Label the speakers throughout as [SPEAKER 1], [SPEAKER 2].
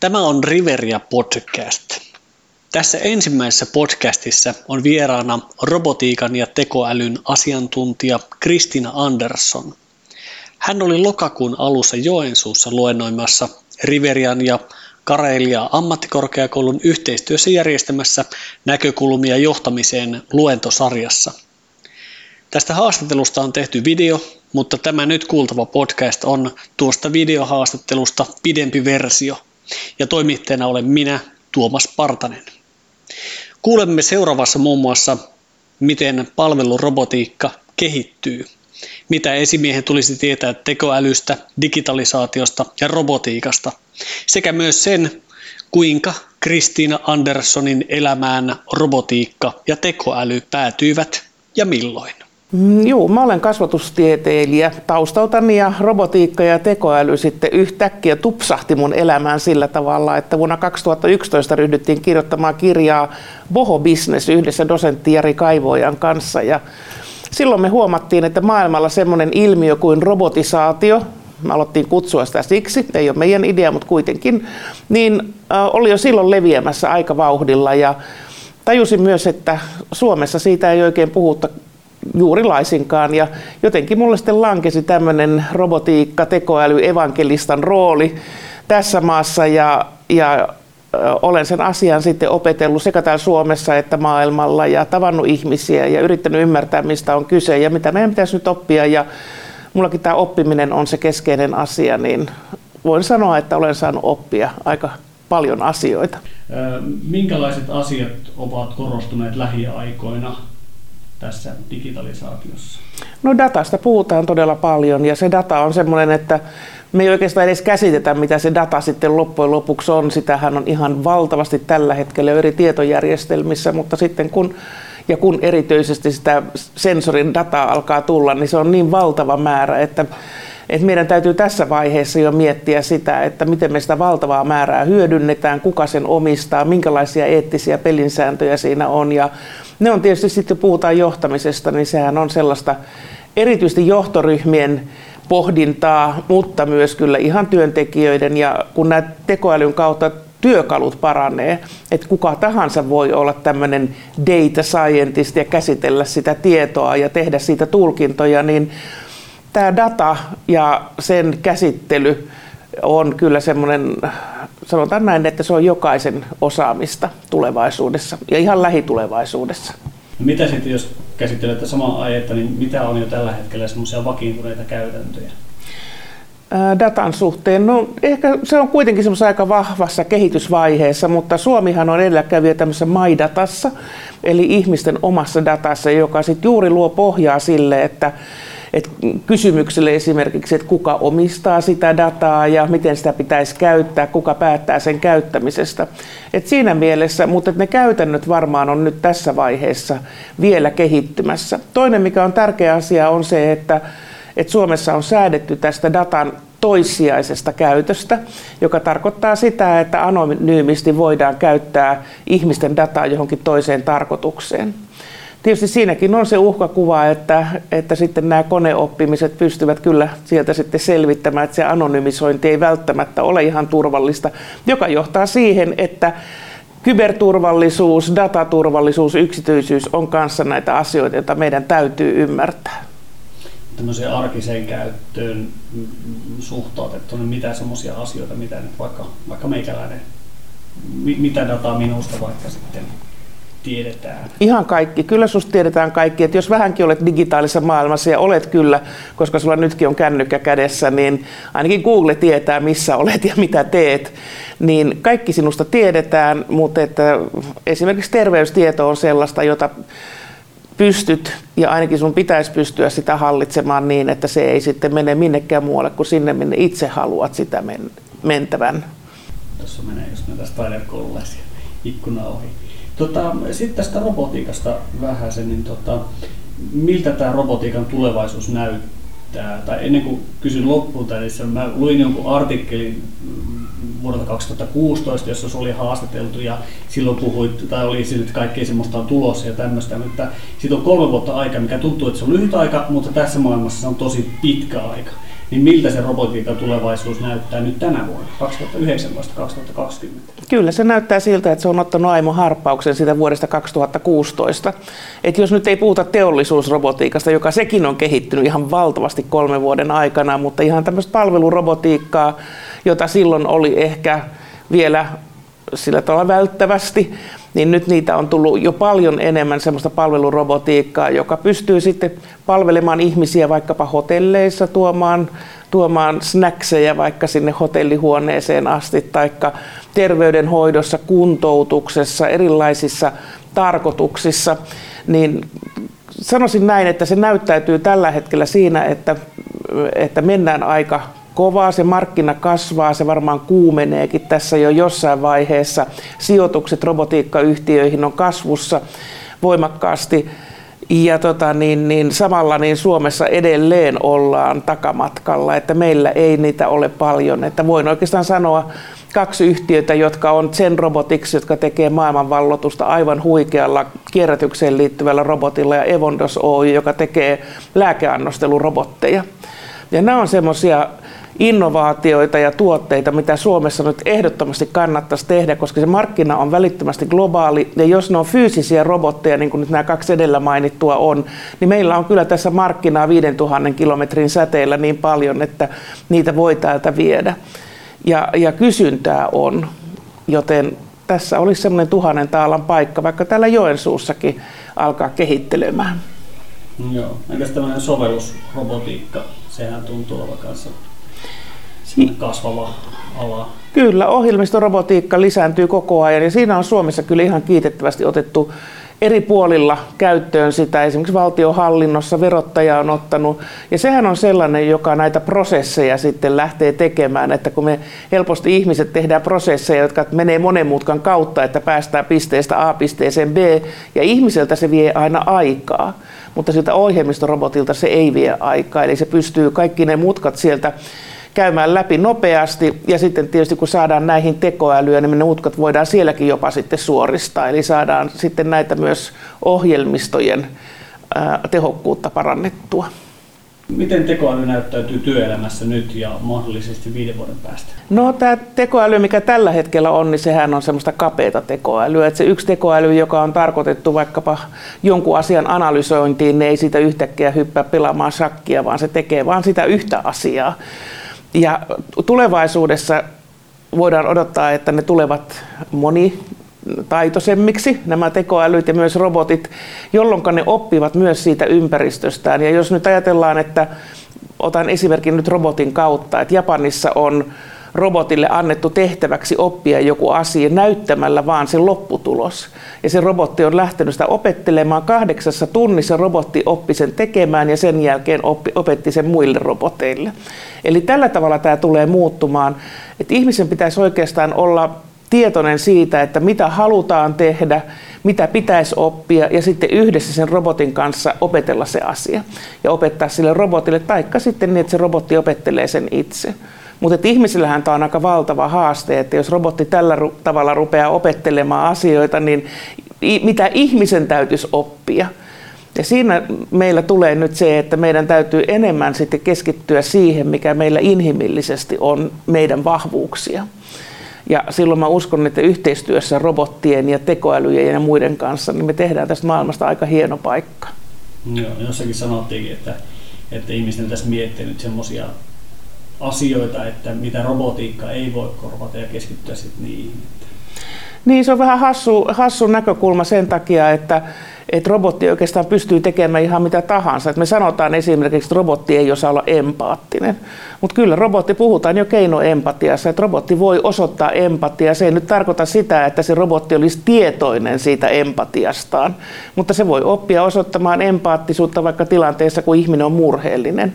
[SPEAKER 1] Tämä on Riveria Podcast. Tässä ensimmäisessä podcastissa on vieraana robotiikan ja tekoälyn asiantuntija Kristina Andersson. Hän oli lokakuun alussa Joensuussa luennoimassa Riverian ja Karelia ammattikorkeakoulun yhteistyössä järjestämässä näkökulmia johtamiseen luentosarjassa. Tästä haastattelusta on tehty video, mutta tämä nyt kuultava podcast on tuosta videohaastattelusta pidempi versio – ja toimittajana olen minä, Tuomas Partanen. Kuulemme seuraavassa muun muassa, miten palvelurobotiikka kehittyy, mitä esimiehen tulisi tietää tekoälystä, digitalisaatiosta ja robotiikasta, sekä myös sen, kuinka Kristiina Anderssonin elämään robotiikka ja tekoäly päätyivät ja milloin.
[SPEAKER 2] Mm, joo, mä olen kasvatustieteilijä taustaltani ja robotiikka ja tekoäly sitten yhtäkkiä tupsahti mun elämään sillä tavalla, että vuonna 2011 ryhdyttiin kirjoittamaan kirjaa Boho Business yhdessä dosentti Jari Kaivojan kanssa. Ja silloin me huomattiin, että maailmalla semmoinen ilmiö kuin robotisaatio, me aloittiin kutsua sitä siksi, ei ole meidän idea, mutta kuitenkin, niin oli jo silloin leviämässä aika vauhdilla. Ja tajusin myös, että Suomessa siitä ei oikein puhuta juuri laisinkaan. Ja jotenkin mulle sitten lankesi tämmöinen robotiikka, tekoäly, evankelistan rooli tässä maassa ja, ja olen sen asian sitten opetellut sekä täällä Suomessa että maailmalla ja tavannut ihmisiä ja yrittänyt ymmärtää, mistä on kyse ja mitä meidän pitäisi nyt oppia. Ja mullakin tämä oppiminen on se keskeinen asia, niin voin sanoa, että olen saanut oppia aika paljon asioita.
[SPEAKER 1] Minkälaiset asiat ovat korostuneet lähiaikoina tässä digitalisaatiossa?
[SPEAKER 2] No datasta puhutaan todella paljon ja se data on semmoinen, että me ei oikeastaan edes käsitetä, mitä se data sitten loppujen lopuksi on. Sitähän on ihan valtavasti tällä hetkellä eri tietojärjestelmissä, mutta sitten kun ja kun erityisesti sitä sensorin dataa alkaa tulla, niin se on niin valtava määrä, että, että meidän täytyy tässä vaiheessa jo miettiä sitä, että miten me sitä valtavaa määrää hyödynnetään, kuka sen omistaa, minkälaisia eettisiä pelinsääntöjä siinä on. Ja ne on tietysti sitten, puhutaan johtamisesta, niin sehän on sellaista erityisesti johtoryhmien pohdintaa, mutta myös kyllä ihan työntekijöiden ja kun nämä tekoälyn kautta työkalut paranee, että kuka tahansa voi olla tämmöinen data scientist ja käsitellä sitä tietoa ja tehdä siitä tulkintoja, niin tämä data ja sen käsittely on kyllä semmoinen, sanotaan näin, että se on jokaisen osaamista tulevaisuudessa ja ihan lähitulevaisuudessa.
[SPEAKER 1] No mitä sitten, jos käsittelette samaa aihetta, niin mitä on jo tällä hetkellä semmoisia vakiintuneita käytäntöjä?
[SPEAKER 2] datan suhteen? No ehkä se on kuitenkin semmoisessa aika vahvassa kehitysvaiheessa, mutta Suomihan on edelläkävijä tämmöisessä MyDatassa, eli ihmisten omassa datassa, joka sitten juuri luo pohjaa sille, että että kysymykselle esimerkiksi, että kuka omistaa sitä dataa ja miten sitä pitäisi käyttää, kuka päättää sen käyttämisestä. Et siinä mielessä, mutta ne käytännöt varmaan on nyt tässä vaiheessa vielä kehittymässä. Toinen, mikä on tärkeä asia, on se, että, että Suomessa on säädetty tästä datan toissijaisesta käytöstä, joka tarkoittaa sitä, että anonyymisti voidaan käyttää ihmisten dataa johonkin toiseen tarkoitukseen tietysti siinäkin on se uhkakuva, että, että sitten nämä koneoppimiset pystyvät kyllä sieltä sitten selvittämään, että se anonymisointi ei välttämättä ole ihan turvallista, joka johtaa siihen, että kyberturvallisuus, dataturvallisuus, yksityisyys on kanssa näitä asioita, joita meidän täytyy ymmärtää.
[SPEAKER 1] Tämmöiseen arkiseen käyttöön suhtautettuna, niin mitä semmoisia asioita, mitä nyt vaikka, vaikka meikäläinen, mitä dataa minusta vaikka sitten tiedetään?
[SPEAKER 2] Ihan kaikki. Kyllä susta tiedetään kaikki. Että jos vähänkin olet digitaalisessa maailmassa ja olet kyllä, koska sulla nytkin on kännykkä kädessä, niin ainakin Google tietää, missä olet ja mitä teet. Niin kaikki sinusta tiedetään, mutta että esimerkiksi terveystieto on sellaista, jota pystyt ja ainakin sun pitäisi pystyä sitä hallitsemaan niin, että se ei sitten mene minnekään muualle kuin sinne, minne itse haluat sitä men- mentävän.
[SPEAKER 1] Tuossa menee just näitä taidekoululaisia ikkuna ohi. Tota, Sitten tästä robotiikasta vähän sen, niin tota, miltä tämä robotiikan tulevaisuus näyttää? Tai ennen kuin kysyn loppuun, niin mä luin jonkun artikkelin vuodelta 2016, jossa se oli haastateltu ja silloin puhuit, tai oli sille, että kaikkea semmoista on tulossa ja tämmöistä, mutta siitä on kolme vuotta aika, mikä tuntuu, että se on lyhyt aika, mutta tässä maailmassa se on tosi pitkä aika. Niin miltä se robotiikan tulevaisuus näyttää nyt tänä vuonna, 2019-2020?
[SPEAKER 2] Kyllä se näyttää siltä, että se on ottanut aimo harppauksen sitä vuodesta 2016. Et jos nyt ei puhuta teollisuusrobotiikasta, joka sekin on kehittynyt ihan valtavasti kolmen vuoden aikana, mutta ihan tämmöistä palvelurobotiikkaa, jota silloin oli ehkä vielä sillä tavalla välttävästi, niin nyt niitä on tullut jo paljon enemmän semmoista palvelurobotiikkaa, joka pystyy sitten palvelemaan ihmisiä vaikkapa hotelleissa, tuomaan, tuomaan snackseja vaikka sinne hotellihuoneeseen asti, taikka terveydenhoidossa, kuntoutuksessa, erilaisissa tarkoituksissa, niin sanoisin näin, että se näyttäytyy tällä hetkellä siinä, että, että mennään aika kovaa, se markkina kasvaa, se varmaan kuumeneekin tässä jo jossain vaiheessa. Sijoitukset robotiikkayhtiöihin on kasvussa voimakkaasti. Ja tota, niin, niin samalla niin Suomessa edelleen ollaan takamatkalla, että meillä ei niitä ole paljon. Että voin oikeastaan sanoa kaksi yhtiötä, jotka on Zen Robotics, jotka tekee maailmanvallotusta aivan huikealla kierrätykseen liittyvällä robotilla, ja Evondos Oy, joka tekee lääkeannostelurobotteja. Ja nämä on semmoisia innovaatioita ja tuotteita, mitä Suomessa nyt ehdottomasti kannattaisi tehdä, koska se markkina on välittömästi globaali. Ja jos ne on fyysisiä robotteja, niin kuin nyt nämä kaksi edellä mainittua on, niin meillä on kyllä tässä markkinaa 5000 kilometrin säteellä niin paljon, että niitä voi täältä viedä. Ja, ja kysyntää on, joten tässä olisi semmoinen tuhannen taalan paikka, vaikka täällä Joensuussakin alkaa kehittelemään.
[SPEAKER 1] Joo, entäs tämmöinen sovellusrobotiikka, sehän tuntuu olevan kanssa kasvava ala.
[SPEAKER 2] Kyllä, ohjelmistorobotiikka lisääntyy koko ajan ja siinä on Suomessa kyllä ihan kiitettävästi otettu eri puolilla käyttöön sitä. Esimerkiksi valtiohallinnossa verottaja on ottanut. Ja sehän on sellainen, joka näitä prosesseja sitten lähtee tekemään, että kun me helposti ihmiset tehdään prosesseja, jotka menee monen mutkan kautta, että päästään pisteestä A pisteeseen B, ja ihmiseltä se vie aina aikaa. Mutta siltä ohjelmistorobotilta se ei vie aikaa, eli se pystyy kaikki ne mutkat sieltä käymään läpi nopeasti ja sitten tietysti kun saadaan näihin tekoälyä, niin ne mutkat voidaan sielläkin jopa sitten suoristaa. Eli saadaan sitten näitä myös ohjelmistojen tehokkuutta parannettua.
[SPEAKER 1] Miten tekoäly näyttäytyy työelämässä nyt ja mahdollisesti viiden vuoden päästä?
[SPEAKER 2] No tämä tekoäly, mikä tällä hetkellä on, niin sehän on semmoista kapeata tekoälyä. Että se yksi tekoäly, joka on tarkoitettu vaikkapa jonkun asian analysointiin, niin ei siitä yhtäkkiä hyppää pelaamaan shakkia, vaan se tekee vaan sitä yhtä asiaa. Ja tulevaisuudessa voidaan odottaa, että ne tulevat moni taitoisemmiksi, nämä tekoälyt ja myös robotit, jolloin ne oppivat myös siitä ympäristöstään. Ja jos nyt ajatellaan, että otan esimerkin nyt robotin kautta, että Japanissa on robotille annettu tehtäväksi oppia joku asia näyttämällä vaan se lopputulos. Ja se robotti on lähtenyt sitä opettelemaan kahdeksassa tunnissa, robotti oppi sen tekemään ja sen jälkeen oppi, opetti sen muille roboteille. Eli tällä tavalla tämä tulee muuttumaan, että ihmisen pitäisi oikeastaan olla tietoinen siitä, että mitä halutaan tehdä, mitä pitäisi oppia ja sitten yhdessä sen robotin kanssa opetella se asia ja opettaa sille robotille, taikka sitten niin, että se robotti opettelee sen itse. Mutta ihmisillähän tämä on aika valtava haaste, että jos robotti tällä tavalla rupeaa opettelemaan asioita, niin mitä ihmisen täytyisi oppia. Ja siinä meillä tulee nyt se, että meidän täytyy enemmän sitten keskittyä siihen, mikä meillä inhimillisesti on meidän vahvuuksia. Ja silloin mä uskon, että yhteistyössä robottien ja tekoälyjen ja muiden kanssa, niin me tehdään tästä maailmasta aika hieno paikka.
[SPEAKER 1] Joo, jossakin sanottiinkin, että, että ihmisten tässä miettiä nyt semmoisia asioita, että mitä robotiikka ei voi korvata ja keskittyä sitten niihin.
[SPEAKER 2] Niin, se on vähän hassu, hassu näkökulma sen takia, että, että robotti oikeastaan pystyy tekemään ihan mitä tahansa. Että me sanotaan esimerkiksi, että robotti ei osaa olla empaattinen. Mutta kyllä robotti puhutaan jo keinoempatiassa, että robotti voi osoittaa empatiaa. Se ei nyt tarkoita sitä, että se robotti olisi tietoinen siitä empatiastaan, mutta se voi oppia osoittamaan empaattisuutta vaikka tilanteessa, kun ihminen on murheellinen.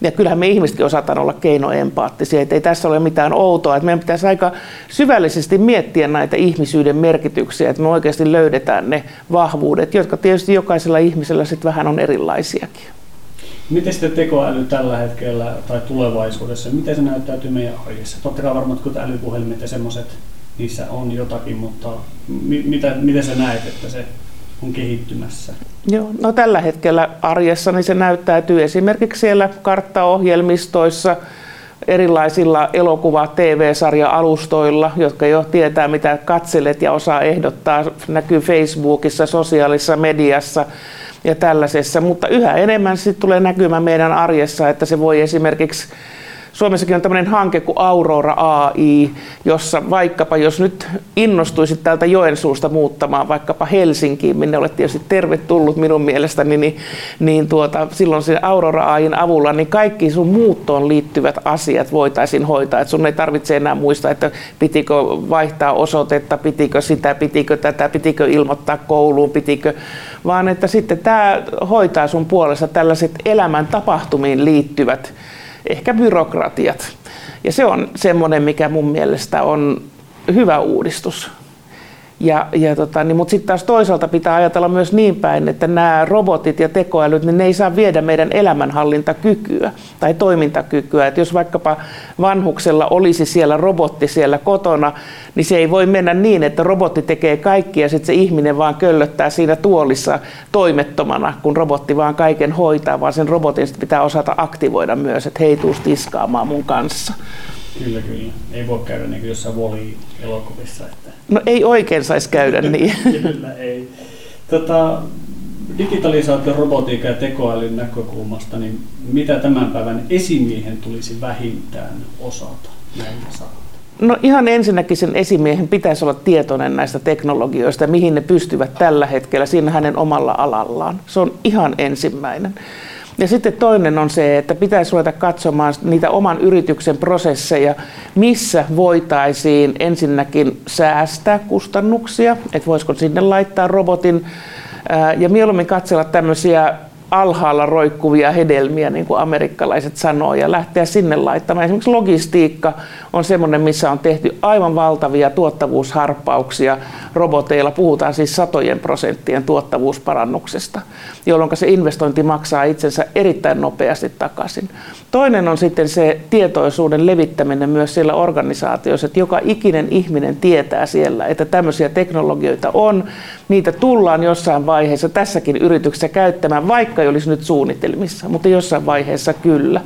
[SPEAKER 2] Ja kyllähän me ihmisetkin osataan olla keinoempaattisia, että ei tässä ole mitään outoa. Että meidän pitäisi aika syvällisesti miettiä näitä ihmisyyden merkityksiä, että me oikeasti löydetään ne vahvuudet, jotka tietysti jokaisella ihmisellä sitten vähän on erilaisiakin.
[SPEAKER 1] Miten sitten tekoäly tällä hetkellä tai tulevaisuudessa, miten se näyttäytyy meidän arjessa? Totta kai varmaan kun älypuhelimet ja semmoiset, niissä on jotakin, mutta mi- mitä, miten sä näet, että se on kehittymässä?
[SPEAKER 2] Joo, no tällä hetkellä arjessa niin se näyttäytyy esimerkiksi siellä karttaohjelmistoissa, erilaisilla elokuva- TV-sarja-alustoilla, jotka jo tietää, mitä katselet ja osaa ehdottaa, näkyy Facebookissa, sosiaalisessa mediassa ja tällaisessa, mutta yhä enemmän sitten tulee näkymään meidän arjessa, että se voi esimerkiksi Suomessakin on tämmöinen hanke kuin Aurora AI, jossa vaikkapa jos nyt innostuisit täältä Joensuusta muuttamaan vaikkapa Helsinkiin, minne olet tietysti tervetullut minun mielestäni, niin, niin tuota, silloin sen Aurora AIin avulla niin kaikki sun muuttoon liittyvät asiat voitaisiin hoitaa. Että sun ei tarvitse enää muistaa, että pitikö vaihtaa osoitetta, pitikö sitä, pitikö tätä, pitikö ilmoittaa kouluun, pitikö, vaan että sitten tämä hoitaa sun puolesta tällaiset elämän tapahtumiin liittyvät ehkä byrokratiat. Ja se on semmoinen, mikä mun mielestä on hyvä uudistus. Ja, ja tota, niin, mutta sitten taas toisaalta pitää ajatella myös niin päin, että nämä robotit ja tekoälyt, niin ne ei saa viedä meidän elämänhallintakykyä tai toimintakykyä. Että jos vaikkapa vanhuksella olisi siellä robotti siellä kotona, niin se ei voi mennä niin, että robotti tekee kaikki ja sitten se ihminen vaan köllöttää siinä tuolissa toimettomana, kun robotti vaan kaiken hoitaa, vaan sen robotin pitää osata aktivoida myös, että hei, tuu tiskaamaan mun kanssa.
[SPEAKER 1] Kyllä, kyllä. Ei voi käydä niin kuin jossain Wall-E-elokuvissa. Että...
[SPEAKER 2] No ei oikein saisi käydä niin.
[SPEAKER 1] kyllä, ei. Tota, digitalisaation, robotiikan ja tekoälyn näkökulmasta, niin mitä tämän päivän esimiehen tulisi vähintään osata näillä saada?
[SPEAKER 2] No ihan ensinnäkin sen esimiehen pitäisi olla tietoinen näistä teknologioista, mihin ne pystyvät tällä hetkellä siinä hänen omalla alallaan. Se on ihan ensimmäinen. Ja sitten toinen on se, että pitäisi ruveta katsomaan niitä oman yrityksen prosesseja, missä voitaisiin ensinnäkin säästää kustannuksia, että voisiko sinne laittaa robotin ja mieluummin katsella tämmöisiä alhaalla roikkuvia hedelmiä, niin kuin amerikkalaiset sanoo, ja lähteä sinne laittamaan. Esimerkiksi logistiikka on semmoinen, missä on tehty aivan valtavia tuottavuusharppauksia roboteilla. Puhutaan siis satojen prosenttien tuottavuusparannuksesta, jolloin se investointi maksaa itsensä erittäin nopeasti takaisin. Toinen on sitten se tietoisuuden levittäminen myös siellä organisaatioissa, että joka ikinen ihminen tietää siellä, että tämmöisiä teknologioita on, niitä tullaan jossain vaiheessa tässäkin yrityksessä käyttämään, vaikka ei olisi nyt suunnitelmissa, mutta jossain vaiheessa kyllä.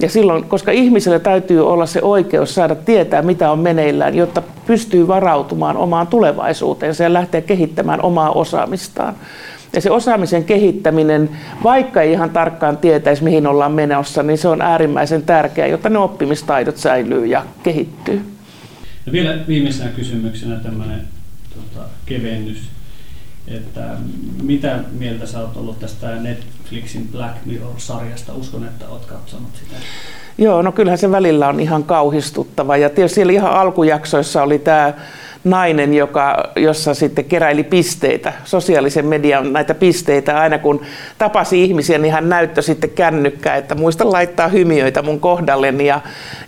[SPEAKER 2] Ja silloin, koska ihmisellä täytyy olla se oikeus saada tietää, mitä on meneillään, jotta pystyy varautumaan omaan tulevaisuuteensa ja lähteä kehittämään omaa osaamistaan. Ja se osaamisen kehittäminen, vaikka ei ihan tarkkaan tietäisi, mihin ollaan menossa, niin se on äärimmäisen tärkeää, jotta ne oppimistaidot säilyy ja kehittyy.
[SPEAKER 1] Ja vielä viimeisenä kysymyksenä tämmöinen tota, kevennys että mitä mieltä sä oot ollut tästä Netflixin Black Mirror-sarjasta? Uskon, että oot katsonut sitä.
[SPEAKER 2] Joo, no kyllähän se välillä on ihan kauhistuttava. Ja tietysti siellä ihan alkujaksoissa oli tämä nainen, joka, jossa sitten keräili pisteitä, sosiaalisen median näitä pisteitä. Aina kun tapasi ihmisiä, niin hän näyttö sitten kännykkää, että muista laittaa hymiöitä mun kohdalleni. Ja,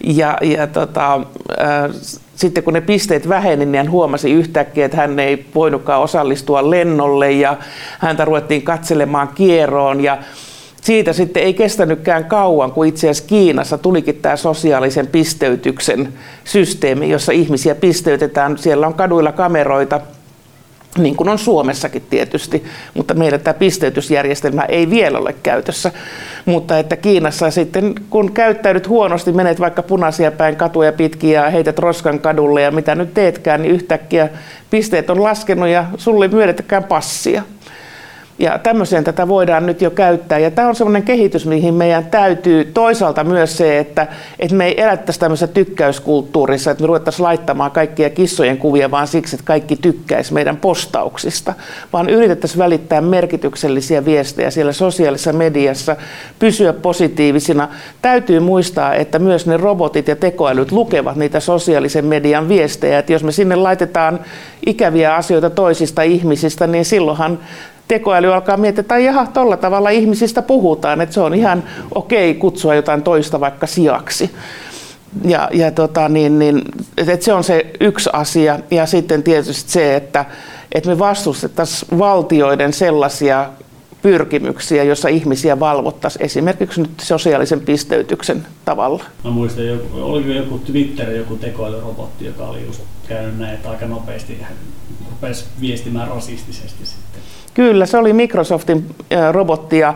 [SPEAKER 2] ja, ja tota, äh, sitten kun ne pisteet väheni, niin hän huomasi yhtäkkiä, että hän ei voinutkaan osallistua lennolle ja häntä ruvettiin katselemaan kieroon ja siitä sitten ei kestänytkään kauan, kun itse asiassa Kiinassa tulikin tämä sosiaalisen pisteytyksen systeemi, jossa ihmisiä pisteytetään. Siellä on kaduilla kameroita, niin kuin on Suomessakin tietysti, mutta meillä tämä pisteytysjärjestelmä ei vielä ole käytössä. Mutta että Kiinassa sitten, kun käyttäydyt huonosti, menet vaikka punaisia päin katuja pitkin ja heität roskan kadulle ja mitä nyt teetkään, niin yhtäkkiä pisteet on laskenut ja sulle ei myönnetäkään passia. Ja tämmöiseen tätä voidaan nyt jo käyttää. Ja tämä on semmoinen kehitys, mihin meidän täytyy toisaalta myös se, että, että me ei elättäisi tämmöisessä tykkäyskulttuurissa, että me ruvettaisiin laittamaan kaikkia kissojen kuvia vaan siksi, että kaikki tykkäisi meidän postauksista, vaan yritettäisiin välittää merkityksellisiä viestejä siellä sosiaalisessa mediassa, pysyä positiivisina. Täytyy muistaa, että myös ne robotit ja tekoälyt lukevat niitä sosiaalisen median viestejä, että jos me sinne laitetaan ikäviä asioita toisista ihmisistä, niin silloinhan tekoäly alkaa miettiä, että jaha, tuolla tavalla ihmisistä puhutaan, että se on ihan okei okay kutsua jotain toista vaikka sijaksi. Ja, ja tota, niin, niin, että se on se yksi asia. Ja sitten tietysti se, että, että me vastustettaisiin valtioiden sellaisia pyrkimyksiä, jossa ihmisiä valvottaisiin esimerkiksi nyt sosiaalisen pisteytyksen tavalla.
[SPEAKER 1] Mä muistan, joku, joku Twitter, joku tekoälyrobotti, joka oli just käynyt näin, että aika nopeasti rupesi viestimään rasistisesti.
[SPEAKER 2] Kyllä, se oli Microsoftin robotti ja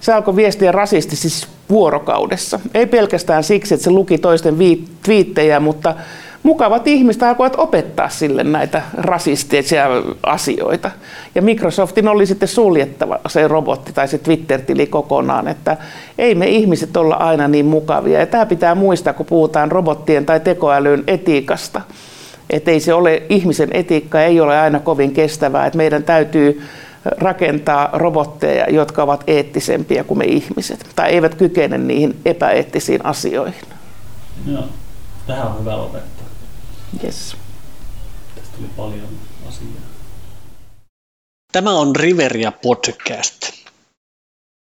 [SPEAKER 2] se alkoi viestiä rasistisesti vuorokaudessa. Ei pelkästään siksi, että se luki toisten twiittejä, mutta mukavat ihmiset alkoivat opettaa sille näitä rasistisia asioita. Ja Microsoftin oli sitten suljettava se robotti tai se Twitter-tili kokonaan, että ei me ihmiset olla aina niin mukavia. Ja tämä pitää muistaa, kun puhutaan robottien tai tekoälyn etiikasta. Että ei se ole, ihmisen etiikka ei ole aina kovin kestävää, että meidän täytyy rakentaa robotteja, jotka ovat eettisempiä kuin me ihmiset, tai eivät kykene niihin epäeettisiin asioihin.
[SPEAKER 1] Joo, tähän on hyvä lopettaa.
[SPEAKER 2] Yes.
[SPEAKER 1] Tästä tuli paljon asiaa. Tämä on Riveria Podcast.